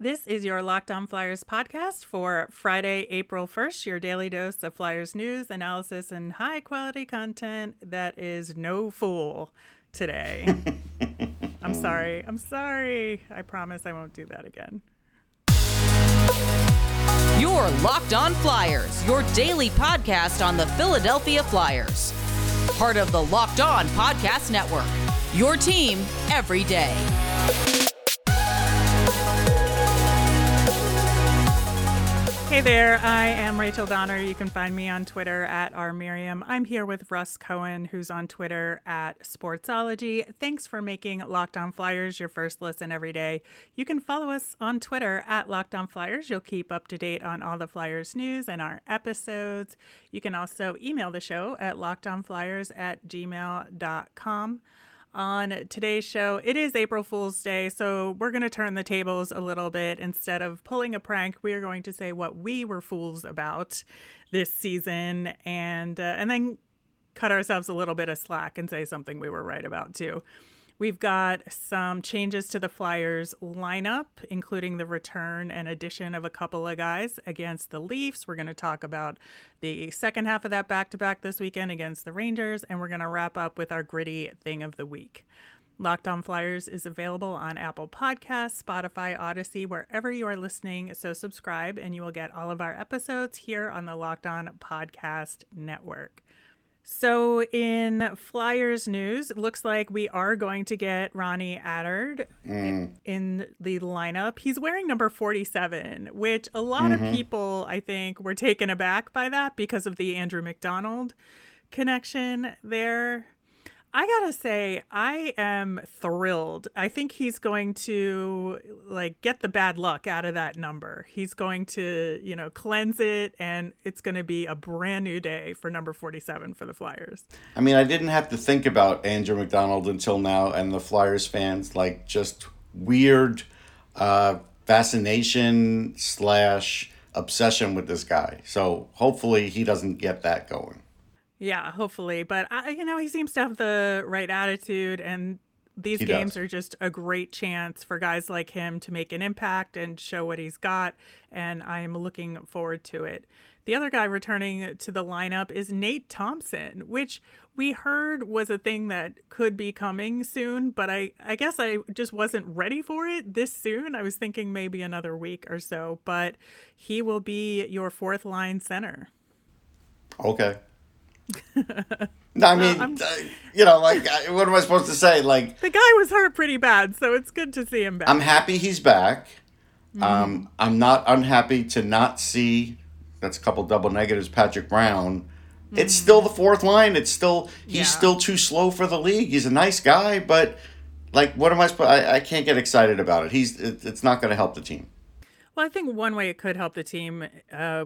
This is your Locked On Flyers podcast for Friday, April 1st, your daily dose of Flyers news, analysis, and high quality content that is no fool today. I'm sorry. I'm sorry. I promise I won't do that again. Your Locked On Flyers, your daily podcast on the Philadelphia Flyers. Part of the Locked On Podcast Network. Your team every day. Hey there, I am Rachel Donner. You can find me on Twitter at rmiriam. I'm here with Russ Cohen, who's on Twitter at Sportsology. Thanks for making Locked On Flyers your first listen every day. You can follow us on Twitter at Locked On Flyers. You'll keep up to date on all the Flyers news and our episodes. You can also email the show at lockedonflyers at gmail.com on today's show. It is April Fool's Day, so we're going to turn the tables a little bit. Instead of pulling a prank, we are going to say what we were fools about this season and uh, and then cut ourselves a little bit of slack and say something we were right about too. We've got some changes to the Flyers lineup, including the return and addition of a couple of guys against the Leafs. We're going to talk about the second half of that back to back this weekend against the Rangers, and we're going to wrap up with our gritty thing of the week. Locked On Flyers is available on Apple Podcasts, Spotify, Odysee, wherever you are listening. So subscribe and you will get all of our episodes here on the Locked On Podcast Network. So, in Flyers news, it looks like we are going to get Ronnie Attard mm. in the lineup. He's wearing number 47, which a lot mm-hmm. of people, I think, were taken aback by that because of the Andrew MacDonald connection there. I gotta say, I am thrilled. I think he's going to like get the bad luck out of that number. He's going to, you know, cleanse it, and it's going to be a brand new day for number forty-seven for the Flyers. I mean, I didn't have to think about Andrew MacDonald until now, and the Flyers fans like just weird uh, fascination slash obsession with this guy. So hopefully, he doesn't get that going. Yeah, hopefully. But I, you know, he seems to have the right attitude, and these he games does. are just a great chance for guys like him to make an impact and show what he's got. And I am looking forward to it. The other guy returning to the lineup is Nate Thompson, which we heard was a thing that could be coming soon, but I, I guess I just wasn't ready for it this soon. I was thinking maybe another week or so, but he will be your fourth line center. Okay. I mean, uh, you know, like, what am I supposed to say? Like, the guy was hurt pretty bad, so it's good to see him back. I'm happy he's back. Mm-hmm. Um, I'm not unhappy to not see. That's a couple double negatives. Patrick Brown. Mm-hmm. It's still the fourth line. It's still he's yeah. still too slow for the league. He's a nice guy, but like, what am I supposed? I, I can't get excited about it. He's it, it's not going to help the team. Well, I think one way it could help the team uh,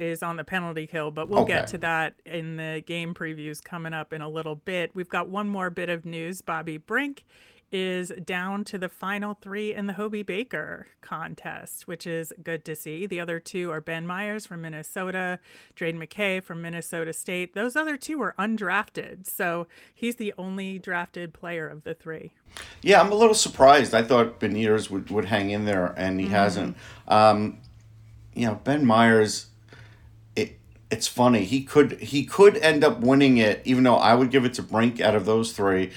is on the penalty kill, but we'll okay. get to that in the game previews coming up in a little bit. We've got one more bit of news. Bobby Brink is down to the final three in the Hobey Baker contest, which is good to see. The other two are Ben Meyers from Minnesota, Dryden McKay from Minnesota State. Those other two are undrafted, so he's the only drafted player of the three. Yeah, I'm a little surprised. I thought Beniers would, would hang in there, and he mm-hmm. hasn't. Um, you know, Ben Meyers it's funny. He could he could end up winning it, even though I would give it to Brink out of those three,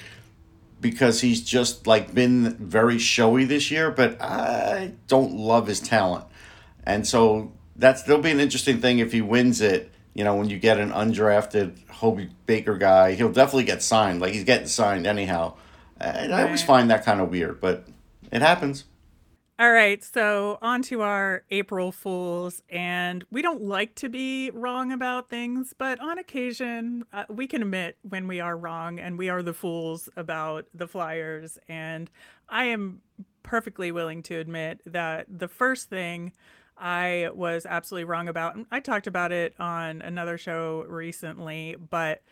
because he's just like been very showy this year. But I don't love his talent, and so that's there'll be an interesting thing if he wins it. You know, when you get an undrafted Hobey Baker guy, he'll definitely get signed. Like he's getting signed anyhow. And I always find that kind of weird, but it happens. All right, so on to our April Fools. And we don't like to be wrong about things, but on occasion, uh, we can admit when we are wrong and we are the fools about the Flyers. And I am perfectly willing to admit that the first thing I was absolutely wrong about, I talked about it on another show recently, but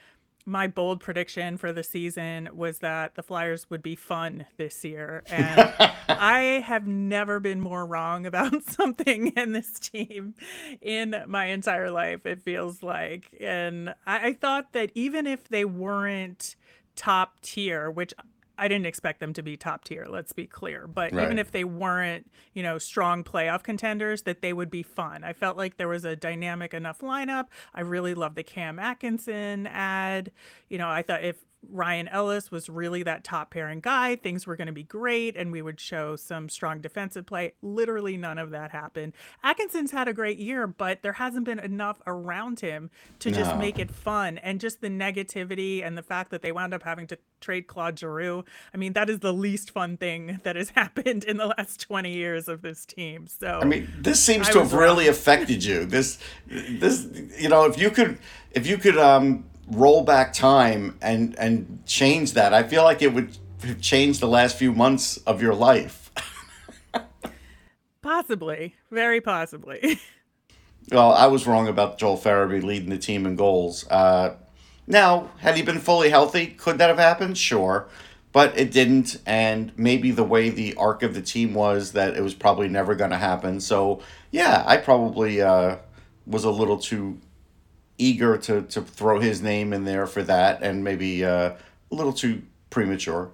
my bold prediction for the season was that the Flyers would be fun this year. And I have never been more wrong about something in this team in my entire life, it feels like. And I, I thought that even if they weren't top tier, which I didn't expect them to be top tier, let's be clear. But Right. even if they weren't, you know, strong playoff contenders, that they would be fun. I felt like there was a dynamic enough lineup. I really loved the Cam Atkinson ad. You know, I thought if Ryan Ellis was really that top pairing guy, things were going to be great and we would show some strong defensive play. Literally none of that happened. Atkinson's had a great year, but there hasn't been enough around him to just make it fun. And just the negativity and the fact that they wound up having to trade Claude Giroux. I mean, that is the least fun thing that has happened in the last 20 years of this team. So I mean, this seems I to have really affected you. This, this, you know, if you could, if you could um, roll back time and and change that, I feel like it would have changed the last few months of your life. possibly, very possibly. Well, I was wrong about Joel Farabee leading the team in goals. Uh, now, had he been fully healthy, could that have happened? Sure. But it didn't, and maybe the way the arc of the team was that it was probably never going to happen. So, yeah, I probably uh, was a little too eager to, to throw his name in there for that, and maybe uh, a little too premature.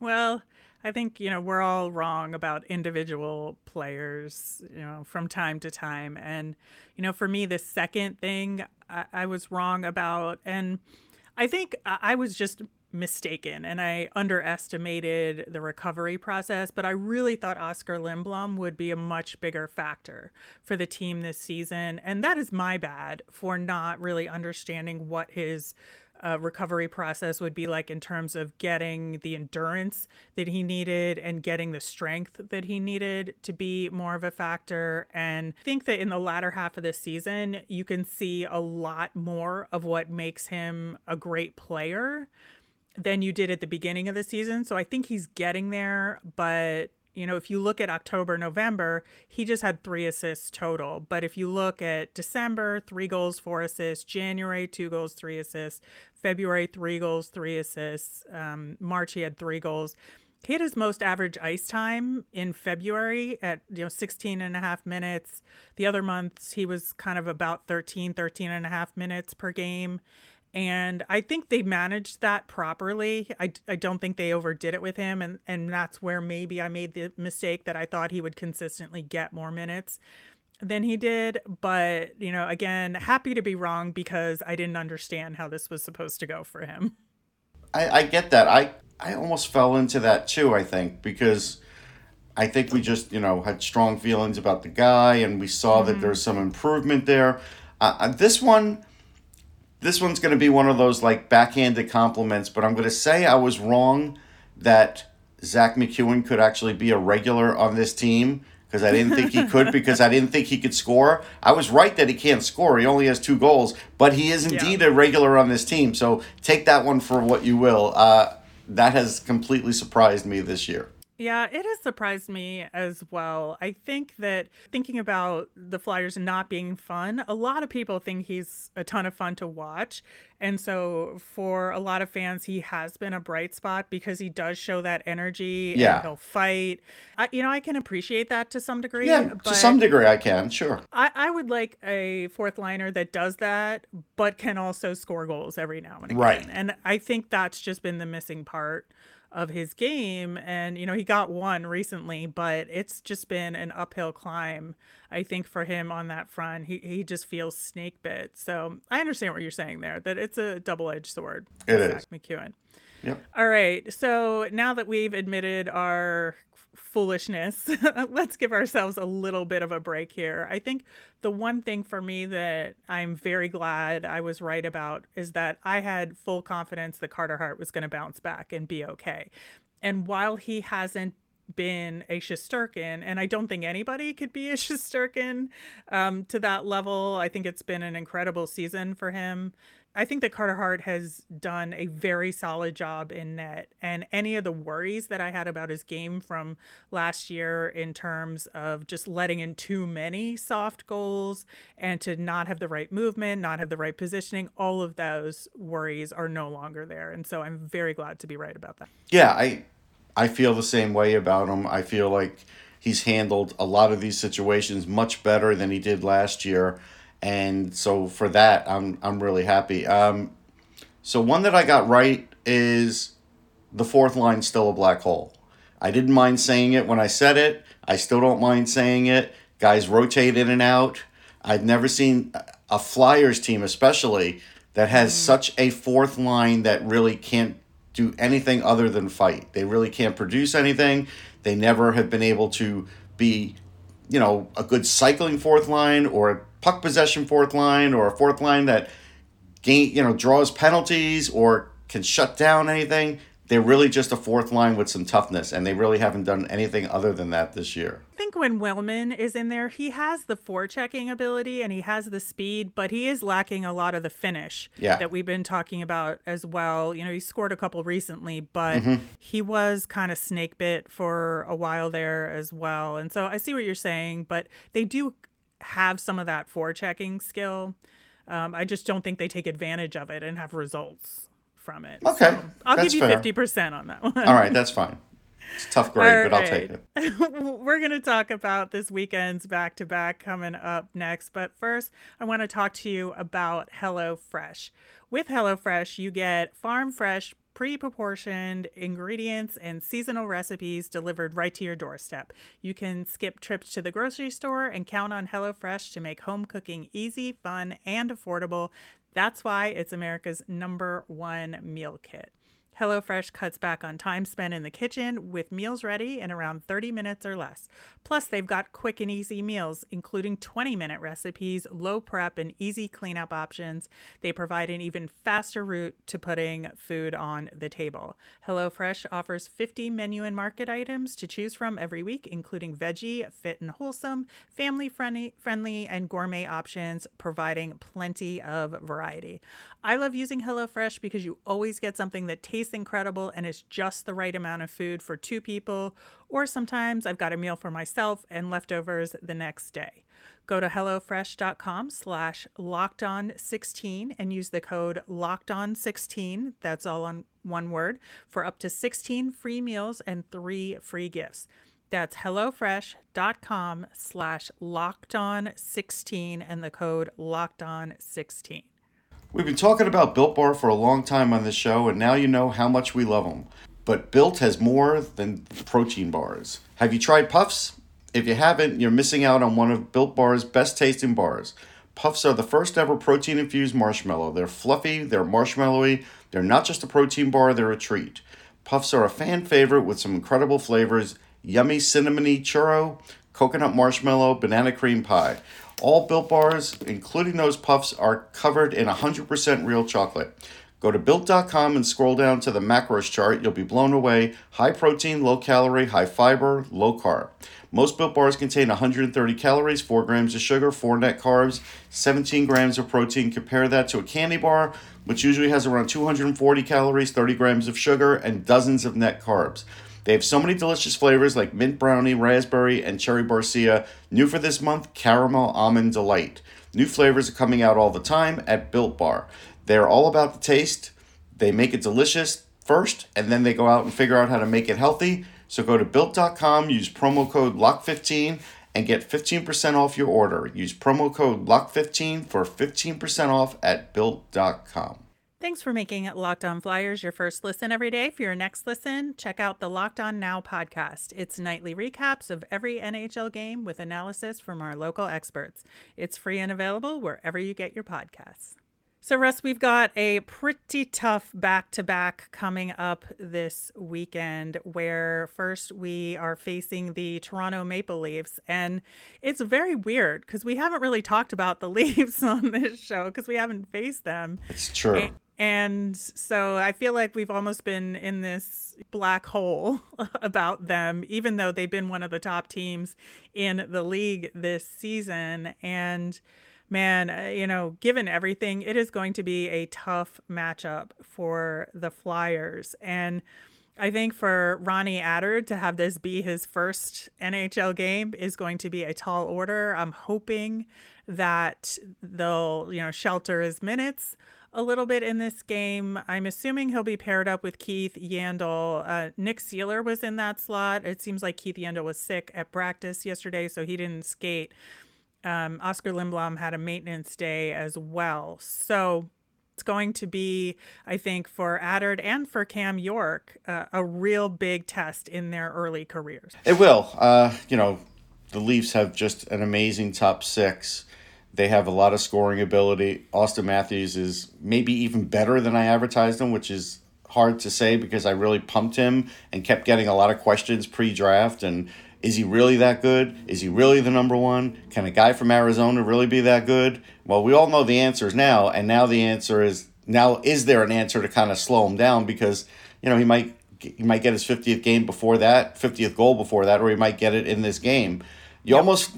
Well, I think, you know, we're all wrong about individual players, you know, from time to time. And, you know, for me, the second thing I, I was wrong about, and I think I I was just mistaken and I underestimated the recovery process, but I really thought Oskar Lindblom would be a much bigger factor for the team this season. And that is my bad for not really understanding what his uh, recovery process would be like in terms of getting the endurance that he needed and getting the strength that he needed to be more of a factor. And I think that in the latter half of the season, you can see a lot more of what makes him a great player than you did at the beginning of the season. So I think he's getting there, but you know, if you look at October, November, he just had three assists total. But if you look at December, three goals, four assists, January, two goals, three assists, February, three goals, three assists, um, March, he had three goals. He had his most average ice time in February at, you know, 16 and a half minutes. The other months, he was kind of about 13, 13 and a half minutes per game. And I think they managed that properly. I, I don't think they overdid it with him. And, and that's where maybe I made the mistake that I thought he would consistently get more minutes than he did. But, you know, again, happy to be wrong because I didn't understand how this was supposed to go for him. I, I get that. I, I almost fell into that too, I think, because I think we just, you know, had strong feelings about the guy and we saw that there's some improvement there. Uh, uh, this one, this one's going to be one of those like backhanded compliments, but I'm going to say I was wrong that Zack MacEwen could actually be a regular on this team because I didn't think he could because I didn't think he could score. I was right that he can't score. He only has two goals, but he is indeed a regular on this team. So take that one for what you will. Uh, that has completely surprised me this year. Yeah, it has surprised me as well. I think that thinking about the Flyers not being fun, a lot of people think he's a ton of fun to watch. And so for a lot of fans, he has been a bright spot because he does show that energy Yeah. and he'll fight. I, you know, I can appreciate that to some degree. Yeah, to some degree I can, sure. I, I would like a fourth liner that does that, but can also score goals every now and again. Right. And I think that's just been the missing part of his game. And, you know, he got one recently, but it's just been an uphill climb, I think, for him on that front. He, he just feels snake bit. So I understand what you're saying there, that it's a double edged sword. It with is. MacEwen. Yep. All right. So now that we've admitted our foolishness, let's give ourselves a little bit of a break here. I think the one thing for me that I'm very glad I was right about is that I had full confidence that Carter Hart was going to bounce back and be okay. And while he hasn't been a Shesterkin, and I don't think anybody could be a Shesterkin um, to that level. I think it's been an incredible season for him. I think that Carter Hart has done a very solid job in net. And any of the worries that I had about his game from last year in terms of just letting in too many soft goals and to not have the right movement, not have the right positioning, all of those worries are no longer there. And so I'm very glad to be right about that. Yeah, I I feel the same way about him. I feel like he's handled a lot of these situations much better than he did last year. And so for that, I'm I'm really happy. Um, so one that I got right is the fourth line still a black hole. I didn't mind saying it when I said it. I still don't mind saying it. Guys rotate in and out. I've never seen a Flyers team, especially, that has mm. such a fourth line that really can't do anything other than fight. They really can't produce anything. They never have been able to be, you know, a good cycling fourth line or a puck possession fourth line or a fourth line that gain, you know, draws penalties or can shut down anything they're really just a fourth line with some toughness, and they really haven't done anything other than that this year. I think when Willman is in there, he has the forechecking ability and he has the speed, but he is lacking a lot of the finish yeah. that we've been talking about as well. You know, he scored a couple recently, but mm-hmm. he was kind of snake bit for a while there as well. And so I see what you're saying, but they do have some of that forechecking skill. Um, I just don't think they take advantage of it and have results from it. Okay. So I'll give you fifty percent on that one. All right, that's fine. It's tough grade, but I'll take it. We're going to talk about this weekend's back to back coming up next. But first, I want to talk to you about HelloFresh. With HelloFresh, you get farm fresh, pre proportioned ingredients and seasonal recipes delivered right to your doorstep. You can skip trips to the grocery store and count on HelloFresh to make home cooking easy, fun, and affordable. That's why it's America's number one meal kit. HelloFresh cuts back on time spent in the kitchen with meals ready in around 30 minutes or less. Plus, they've got quick and easy meals, including 20 minute recipes, low prep, and easy cleanup options. They provide an even faster route to putting food on the table. HelloFresh offers 50 menu and market items to choose from every week, including veggie, fit and wholesome, family friendly, friendly and gourmet options, providing plenty of variety. I love using HelloFresh because you always get something that tastes incredible and it's just the right amount of food for two people, or sometimes I've got a meal for myself and leftovers the next day. Go to HelloFresh.com slash LockedOn16 and use the code LockedOn16, that's all on one word, for up to 16 free meals and three free gifts. That's HelloFresh.com slash LockedOn16 and the code LockedOn16. We've been talking about Built Bar for a long time on this show, and now you know how much we love them. But Built has more than protein bars. Have you tried Puffs? If you haven't, you're missing out on one of Built Bar's best tasting bars. Puffs are the first ever protein infused marshmallow. They're fluffy, they're marshmallowy, they're not just a protein bar, they're a treat. Puffs are a fan favorite with some incredible flavors yummy cinnamony churro, coconut marshmallow, banana cream pie. All Built Bars, including those puffs, are covered in 100% real chocolate. Go to built.com and scroll down to the macros chart. You'll be blown away. High protein, low calorie, high fiber, low carb. Most built bars contain 130 calories, 4 grams of sugar, 4 net carbs, 17 grams of protein. Compare that to a candy bar, which usually has around 240 calories, 30 grams of sugar, and dozens of net carbs. They have so many delicious flavors like mint brownie, raspberry, and cherry barcia. New for this month, caramel almond delight. New flavors are coming out all the time at Built Bar. They're all about the taste. They make it delicious first, and then they go out and figure out how to make it healthy. So go to built.com, use promo code LOCK15 and get 15% off your order. Use promo code LOCK15 for 15% off at built.com. Thanks for making Locked On Flyers your first listen every day. For your next listen, check out the Locked On Now podcast. It's nightly recaps of every NHL game with analysis from our local experts. It's free and available wherever you get your podcasts. So, Russ, we've got a pretty tough back to back coming up this weekend where first we are facing the Toronto Maple Leafs. And it's very weird because we haven't really talked about the Leafs on this show because we haven't faced them. It's true. And, and so I feel like we've almost been in this black hole about them, even though they've been one of the top teams in the league this season. And man, uh, you know, given everything, it is going to be a tough matchup for the Flyers. And I think for Ronnie Attard to have this be his first NHL game is going to be a tall order. I'm hoping that they'll, you know, shelter his minutes a little bit in this game. I'm assuming he'll be paired up with Keith Yandle. Uh, Nick Seeler was in that slot. It seems like Keith Yandle was sick at practice yesterday, so he didn't skate. Um, Oskar Lindblom had a maintenance day as well. So it's going to be, I think, for Attard and for Cam York, uh, a real big test in their early careers. It will. Uh, you know, the Leafs have just an amazing top six. They have a lot of scoring ability. Auston Matthews is maybe even better than I advertised him, which is hard to say because I really pumped him and kept getting a lot of questions pre draft. And is he really that good? Is he really the number one? Can a guy from Arizona really be that good? Well, we all know the answers now, and now the answer is now is there an answer to kind of slow him down because you know he might he might get his 50th game before that, 50th goal before that, or he might get it in this game. You yep. almost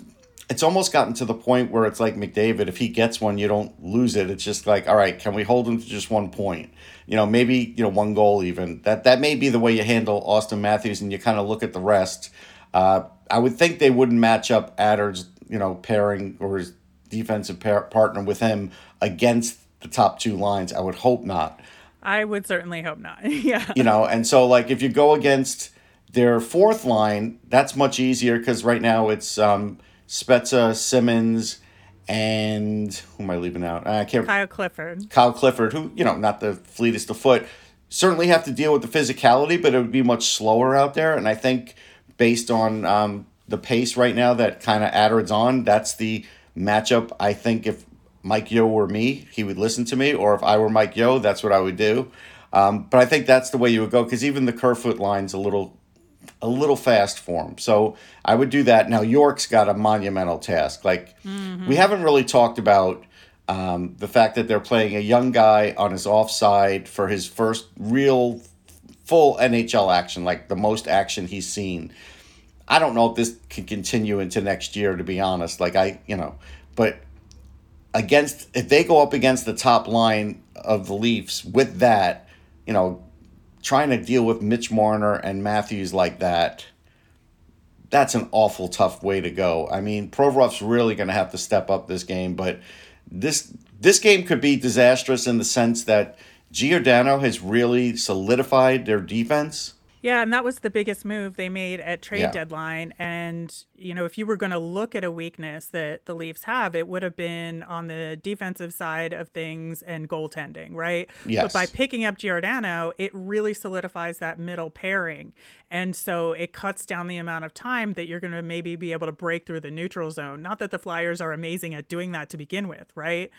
it's almost gotten to the point where it's like McDavid. If he gets one, you don't lose it. It's just like, all right, can we hold him to just one point? You know, maybe you know one goal even. That that may be the way you handle Auston Matthews, and you kind of look at the rest. Uh, I would think they wouldn't match up Attard's, you know pairing or his defensive pair, partner with him against the top two lines. I would hope not. I would certainly hope not. yeah. You know, and so like if you go against their fourth line, that's much easier because right now it's um, Spezza, Simmonds, and who am I leaving out? I can't. Kyle Clifford. Kyle Clifford, who you know, not the fleetest of foot, certainly have to deal with the physicality, but it would be much slower out there. And I think based on um, the pace right now that kind of Attard's on, that's the matchup. I think if Mike Yeo were me, he would listen to me, or if I were Mike Yeo, that's what I would do. Um, but I think that's the way you would go because even the Kerfoot line's a little a little fast for him. So I would do that. Now York's got a monumental task. Like mm-hmm. we haven't really talked about um, the fact that they're playing a young guy on his offside for his first real full NHL action, like the most action he's seen. I don't know if this can continue into next year, to be honest. Like I, you know, but against if they go up against the top line of the Leafs with that, you know, trying to deal with Mitch Marner and Matthews like that, that's an awful tough way to go. I mean, Provorov's really going to have to step up this game, but this this game could be disastrous in the sense that Giordano has really solidified their defense yeah, and that was the biggest move they made at trade yeah. deadline. And, you know, if you were going to look at a weakness that the Leafs have, it would have been on the defensive side of things and goaltending, right? Yes. But by picking up Giordano, it really solidifies that middle pairing. And so it cuts down the amount of time that you're going to maybe be able to break through the neutral zone. Not that the Flyers are amazing at doing that to begin with, right?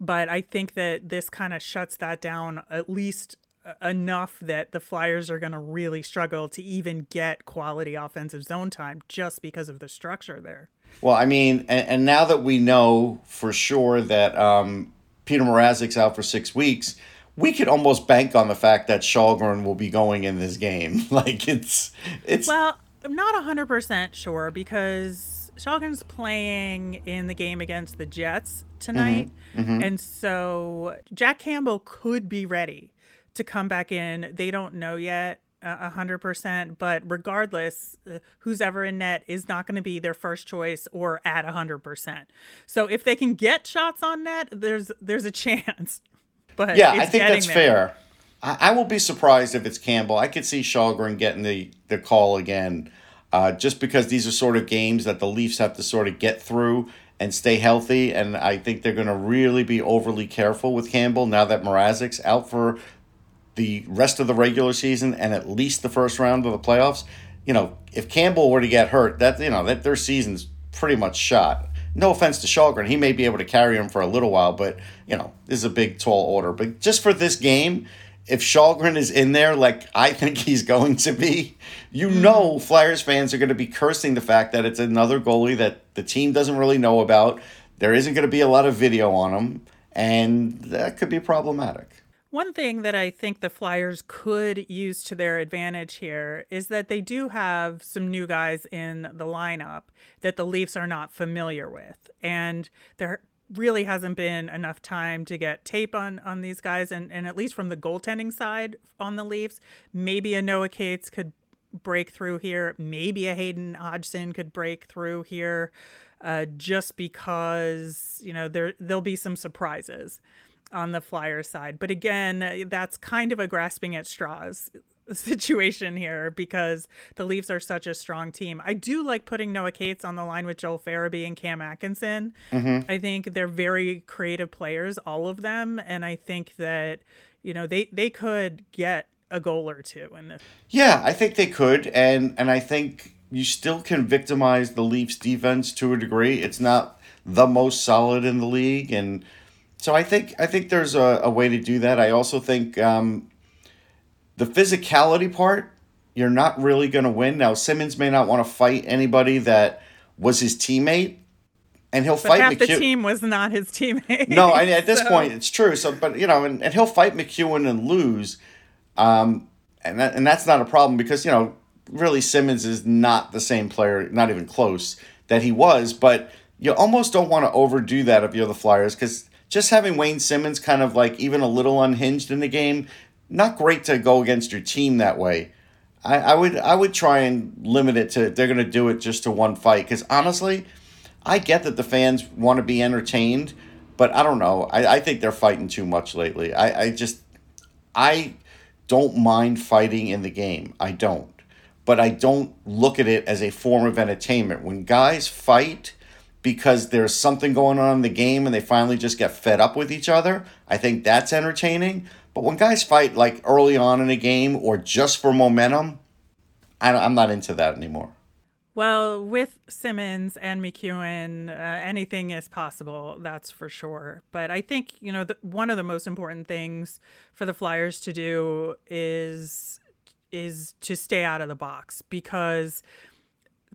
But I think that this kind of shuts that down at least enough that the Flyers are going to really struggle to even get quality offensive zone time just because of the structure there. Well, I mean, and, and now that we know for sure that um, Peter Mrazek's out for six weeks, we could almost bank on the fact that Källgren will be going in this game. like it's it's well, I'm not hundred percent sure because Källgren's playing in the game against the Jets tonight, mm-hmm, mm-hmm. and so Jack Campbell could be ready to come back in. They don't know yet a hundred percent, but regardless, uh, who's ever in net is not going to be their first choice or at a hundred percent. So if they can get shots on net, there's there's a chance. But yeah, I think that's there. fair. I, I, will be surprised if it's Campbell. I could see Källgren getting the the call again, uh, just because these are sort of games that the Leafs have to sort of get through and stay healthy. And I think they're going to really be overly careful with Campbell now that Mrazek's out for the rest of the regular season and at least the first round of the playoffs, you know, if Campbell were to get hurt, that you know that their season's pretty much shot. No offense to Källgren, he may be able to carry him for a little while, but you know, this is a big tall order. But just for this game, if Källgren is in there, like I think he's going to be, you mm-hmm. know, Flyers fans are going to be cursing the fact that it's another goalie that the team doesn't really know about. There isn't going to be a lot of video on him, and that could be problematic. One thing that I think the Flyers could use to their advantage here is that they do have some new guys in the lineup that the Leafs are not familiar with. And there really hasn't been enough time to get tape on on these guys and, and at least from the goaltending side on the Leafs, maybe a Noah Cates could break through here. Maybe a Hayden Hodgson could break through here. Uh, just because you know there there'll be some surprises on the flyer side. But again, that's kind of a grasping at straws. situation here because the Leafs are such a strong team. I do like putting Noah Cates on the line with Joel Farabee and Cam Atkinson. Mm-hmm. I think they're very creative players, all of them, and I think that you know they they could get a goal or two in this. Yeah, I think they could, and and I think you still can victimize the Leafs defense to a degree. It's not the most solid in the league, and so I think I think there's a, a way to do that. I also think um, the physicality part, you're not really going to win. Now Simmonds may not want to fight anybody that was his teammate, and he'll but fight. Half McEw- the team was not his teammate. No, I, at this so. point it's true. So, but you know, and, and he'll fight MacEwen and lose, um, and that, and that's not a problem because you know really Simmonds is not the same player, not even close that he was. But you almost don't want to overdo that if you're the Flyers because just having Wayne Simmonds kind of like even a little unhinged in the game, not great to go against your team that way. I, I would I would try and limit it to they're gonna do it just to one fight because honestly, I get that the fans want to be entertained, but I don't know. I, I think they're fighting too much lately. I, I just I don't mind fighting in the game. I don't. But I don't look at it as a form of entertainment. When guys fight because there's something going on in the game and they finally just get fed up with each other, I think that's entertaining. But when guys fight like early on in a game or just for momentum, I I'm not into that anymore. Well, with Simmonds and MacEwen, uh, anything is possible, that's for sure. But I think, you know, the, one of the most important things for the Flyers to do is is to stay out of the box because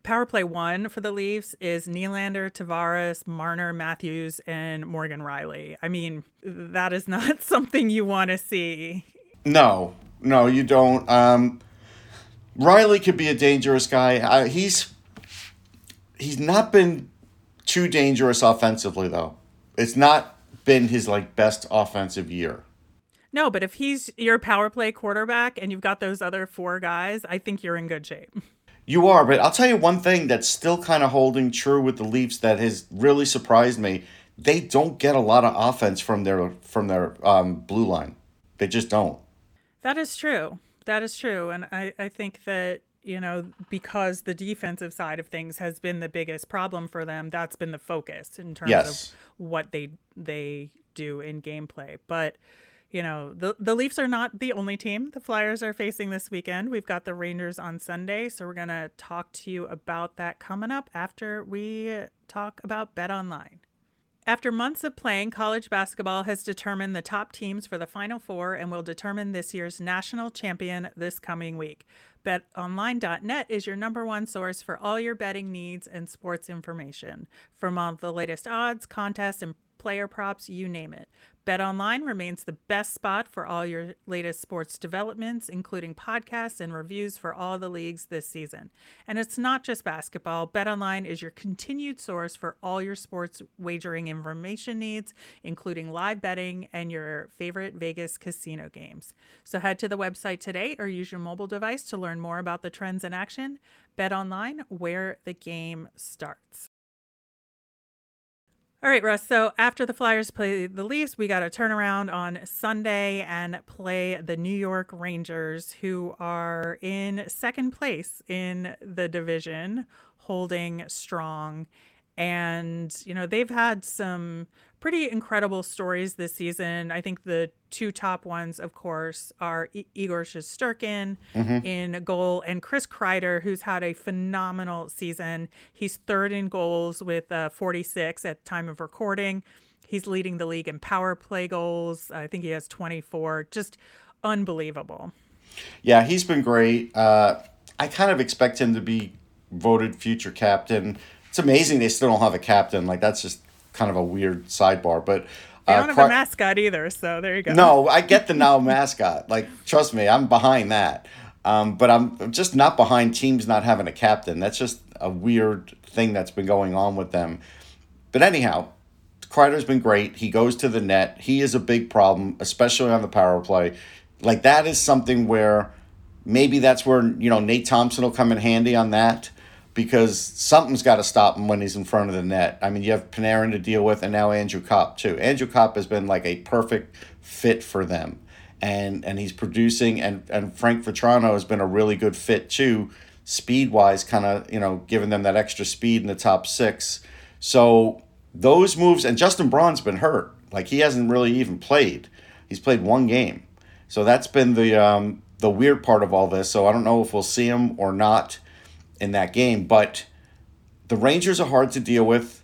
power play one for the Leafs is Nylander, Tavares, Marner, Matthews, and Morgan Rielly. I mean, that is not something you want to see. No, no, you don't. Um, Rielly could be a dangerous guy. Uh, he's he's not been too dangerous offensively though. It's not been his like best offensive year. No, but if he's your power play quarterback and you've got those other four guys, I think you're in good shape. You are, but I'll tell you one thing that's still kind of holding true with the Leafs that has really surprised me. They don't get a lot of offense from their from their um, blue line. They just don't. That is true. That is true. And I, I think that, you know, because the defensive side of things has been the biggest problem for them, that's been the focus in terms Yes. of what they they do in gameplay. But you know, the the Leafs are not the only team the Flyers are facing this weekend. We've got the Rangers on Sunday, so we're going to talk to you about that coming up after we talk about Bet Online. After months of playing, college basketball has determined the top teams for the Final Four and will determine this year's national champion this coming week. BetOnline.net is your number one source for all your betting needs and sports information. From all the latest odds, contests, and player props, you name it. BetOnline remains the best spot for all your latest sports developments, including podcasts and reviews for all the leagues this season. And it's not just basketball. BetOnline is your continued source for all your sports wagering information needs, including live betting and your favorite Vegas casino games. So head to the website today or use your mobile device to learn more about the trends in action. BetOnline, where the game starts. All right, Russ. So after the Flyers play the Leafs, we got to turn around on Sunday and play the New York Rangers, who are in second place in the division, holding strong. And, you know, they've had some pretty incredible stories this season. I think the two top ones, of course, are I- Igor Shesterkin in goal and Chris Kreider, who's had a phenomenal season. He's third in goals with uh, 46 at time of recording. He's leading the league in power play goals. I think he has 24. Just unbelievable. Yeah, he's been great. Uh, I kind of expect him to be voted future captain. It's amazing they still don't have a captain. Like that's just kind of a weird sidebar. But uh, don't have a mascot either, so there you go. No, I get the now mascot. Like, trust me, I'm behind that. Um, but I'm just not behind teams not having a captain. That's just a weird thing that's been going on with them. But anyhow, Kreider's been great. He goes to the net. He is a big problem, especially on the power play. Like that is something where maybe that's where you know Nate Thompson will come in handy on that because something's got to stop him when he's in front of the net. I mean, you have Panarin to deal with, and now Andrew Copp too. Andrew Copp has been like a perfect fit for them, and and he's producing and and Frank Vatrano has been a really good fit too speed wise kind of you know giving them that extra speed in the top 6 so those moves and Justin Braun's been hurt. Like he hasn't really even played. He's played one game. So that's been the um the weird part of all this. So I don't know if we'll see him or not in that game but the Rangers are hard to deal with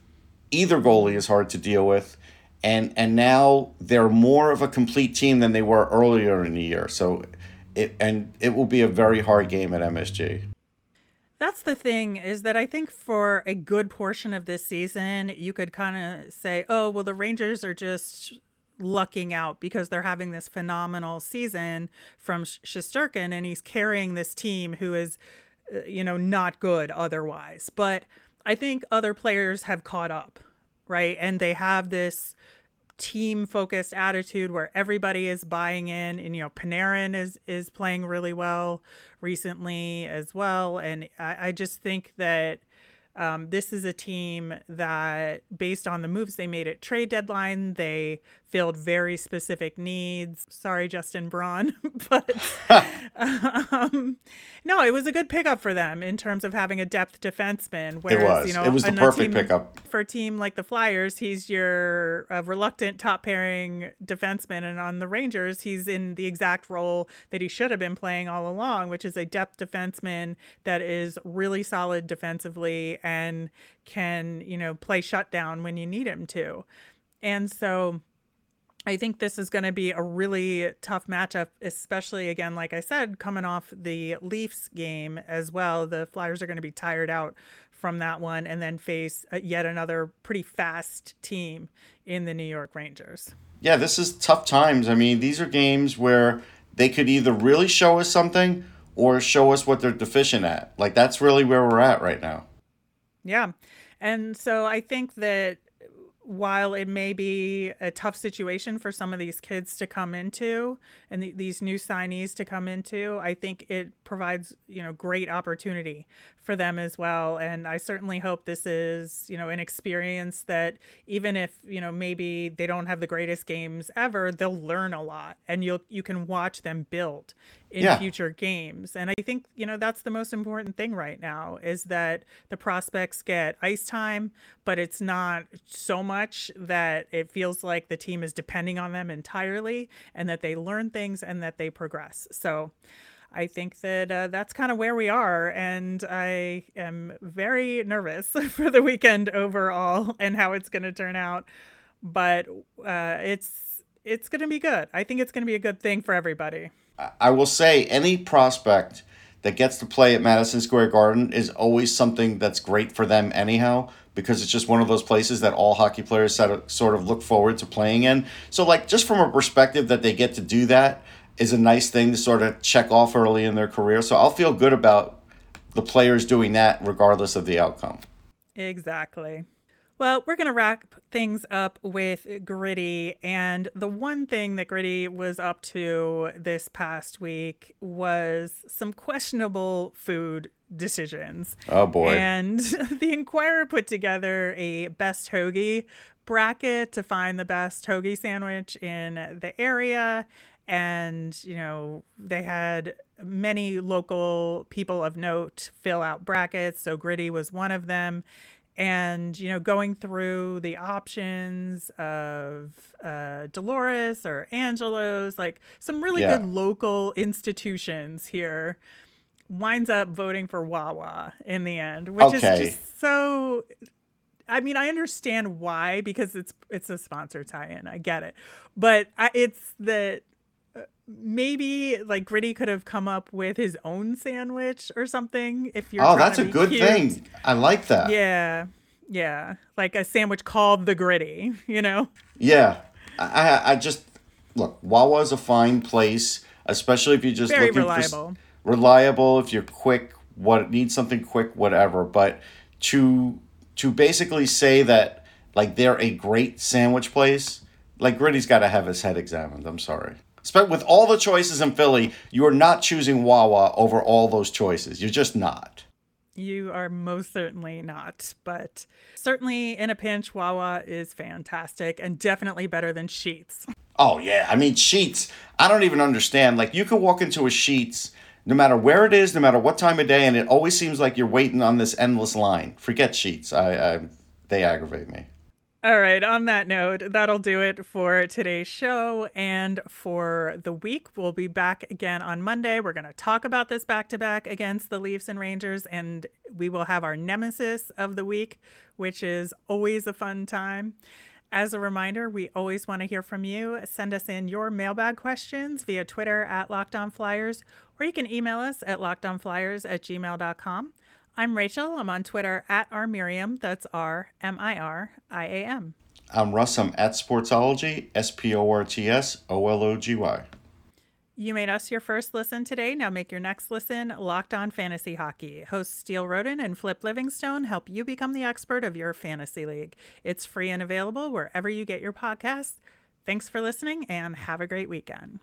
either goalie is hard to deal with and and now they're more of a complete team than they were earlier in the year. So it and it will be a very hard game at MSG. That's the thing is that I think for a good portion of this season, you could kind of say, "Oh, well the Rangers are just lucking out because they're having this phenomenal season from Shesterkin and he's carrying this team who is you know not good otherwise." But I think other players have caught up, right? And they have this team focused attitude where everybody is buying in and you know Panarin is is playing really well recently as well and I, I just think that um, this is a team that, based on the moves they made at trade deadline, they filled very specific needs. Sorry, Justin Braun, but um, no, it was a good pickup for them in terms of having a depth defenseman. Whereas, it was. You know, it was the perfect team, pickup for a team like the Flyers. He's your uh, reluctant top pairing defenseman, and on the Rangers, he's in the exact role that he should have been playing all along, which is a depth defenseman that is really solid defensively and can you know play shutdown when you need him to, and so I think this is going to be a really tough matchup, especially again, like I said, coming off the Leafs game as well. The Flyers are going to be tired out from that one and then face uh, yet another pretty fast team in the New York Rangers. Yeah, this is tough times. I mean, these are games where they could either really show us something or show us what they're deficient at. Like, that's really where we're at right now. Yeah. And so I think that while it may be a tough situation for some of these kids to come into and th- these new signees to come into, I think it provides, you know, great opportunity for them as well. And I certainly hope this is, you know, an experience that even if, you know, maybe they don't have the greatest games ever, they'll learn a lot and you'll you can watch them build in yeah. future games. And I think, you know, that's the most important thing right now is that the prospects get ice time, but it's not so much that it feels like the team is depending on them entirely and that they learn things and that they progress. So I think that uh, that's kind of where we are. And I am very nervous for the weekend overall and how it's going to turn out. But uh, it's it's going to be good. I think it's going to be a good thing for everybody. I will say any prospect that gets to play at Madison Square Garden is always something that's great for them anyhow because it's just one of those places that all hockey players sort of look forward to playing in. So like just from a perspective that they get to do that is a nice thing to sort of check off early in their career. So I'll feel good about the players doing that regardless of the outcome. Exactly. Well, we're going to wrap things up with Gritty. And the one thing that Gritty was up to this past week was some questionable food decisions. Oh, boy. And the Inquirer put together a best hoagie bracket to find the best hoagie sandwich in the area and you know they had many local people of note fill out brackets so gritty was one of them and you know going through the options of uh, dolores or angelo's like some really yeah. good local institutions here winds up voting for wawa in the end which okay. is just so I mean, I understand why because it's it's a sponsor tie-in. I get it, but I, it's that maybe like Gritty could have come up with his own sandwich or something. If you're oh, that's a good cute. thing. I like that. Yeah, yeah, like a sandwich called the Gritty. You know. Yeah, I I just look. Wawa's a fine place, especially if you're just Very looking reliable. for reliable. If you're quick, what need something quick, whatever. But to to basically say that like they're a great sandwich place, like Gritty's got to have his head examined. I'm sorry with all the choices in Philly, you are not choosing Wawa over all those choices. You're just not. You are most certainly not, but certainly in a pinch, Wawa is fantastic and definitely better than Sheetz. Oh yeah, I mean Sheetz. I don't even understand. Like you could walk into a Sheetz, no matter where it is, no matter what time of day, and it always seems like you're waiting on this endless line. Forget Sheetz. I, I they aggravate me. All right, on that note, that'll do it for today's show and for the week. We'll be back again on Monday. We're going to talk about this back to back against the Leafs and Rangers, and we will have our nemesis of the week, which is always a fun time. As a reminder, we always want to hear from you. Send us in your mailbag questions via Twitter at Locked On Flyers, or you can email us at lockedonflyers at gmail.com. I'm Rachel. I'm on Twitter at R Miriam. That's R M I R I A M. I'm Russ. I'm at Sportsology, S P O R T S O L O G Y. You made us your first listen today. Now make your next listen Locked On Fantasy Hockey. Hosts Steele Roden and Flip Livingstone help you become the expert of your fantasy league. It's free and available wherever you get your podcasts. Thanks for listening and have a great weekend.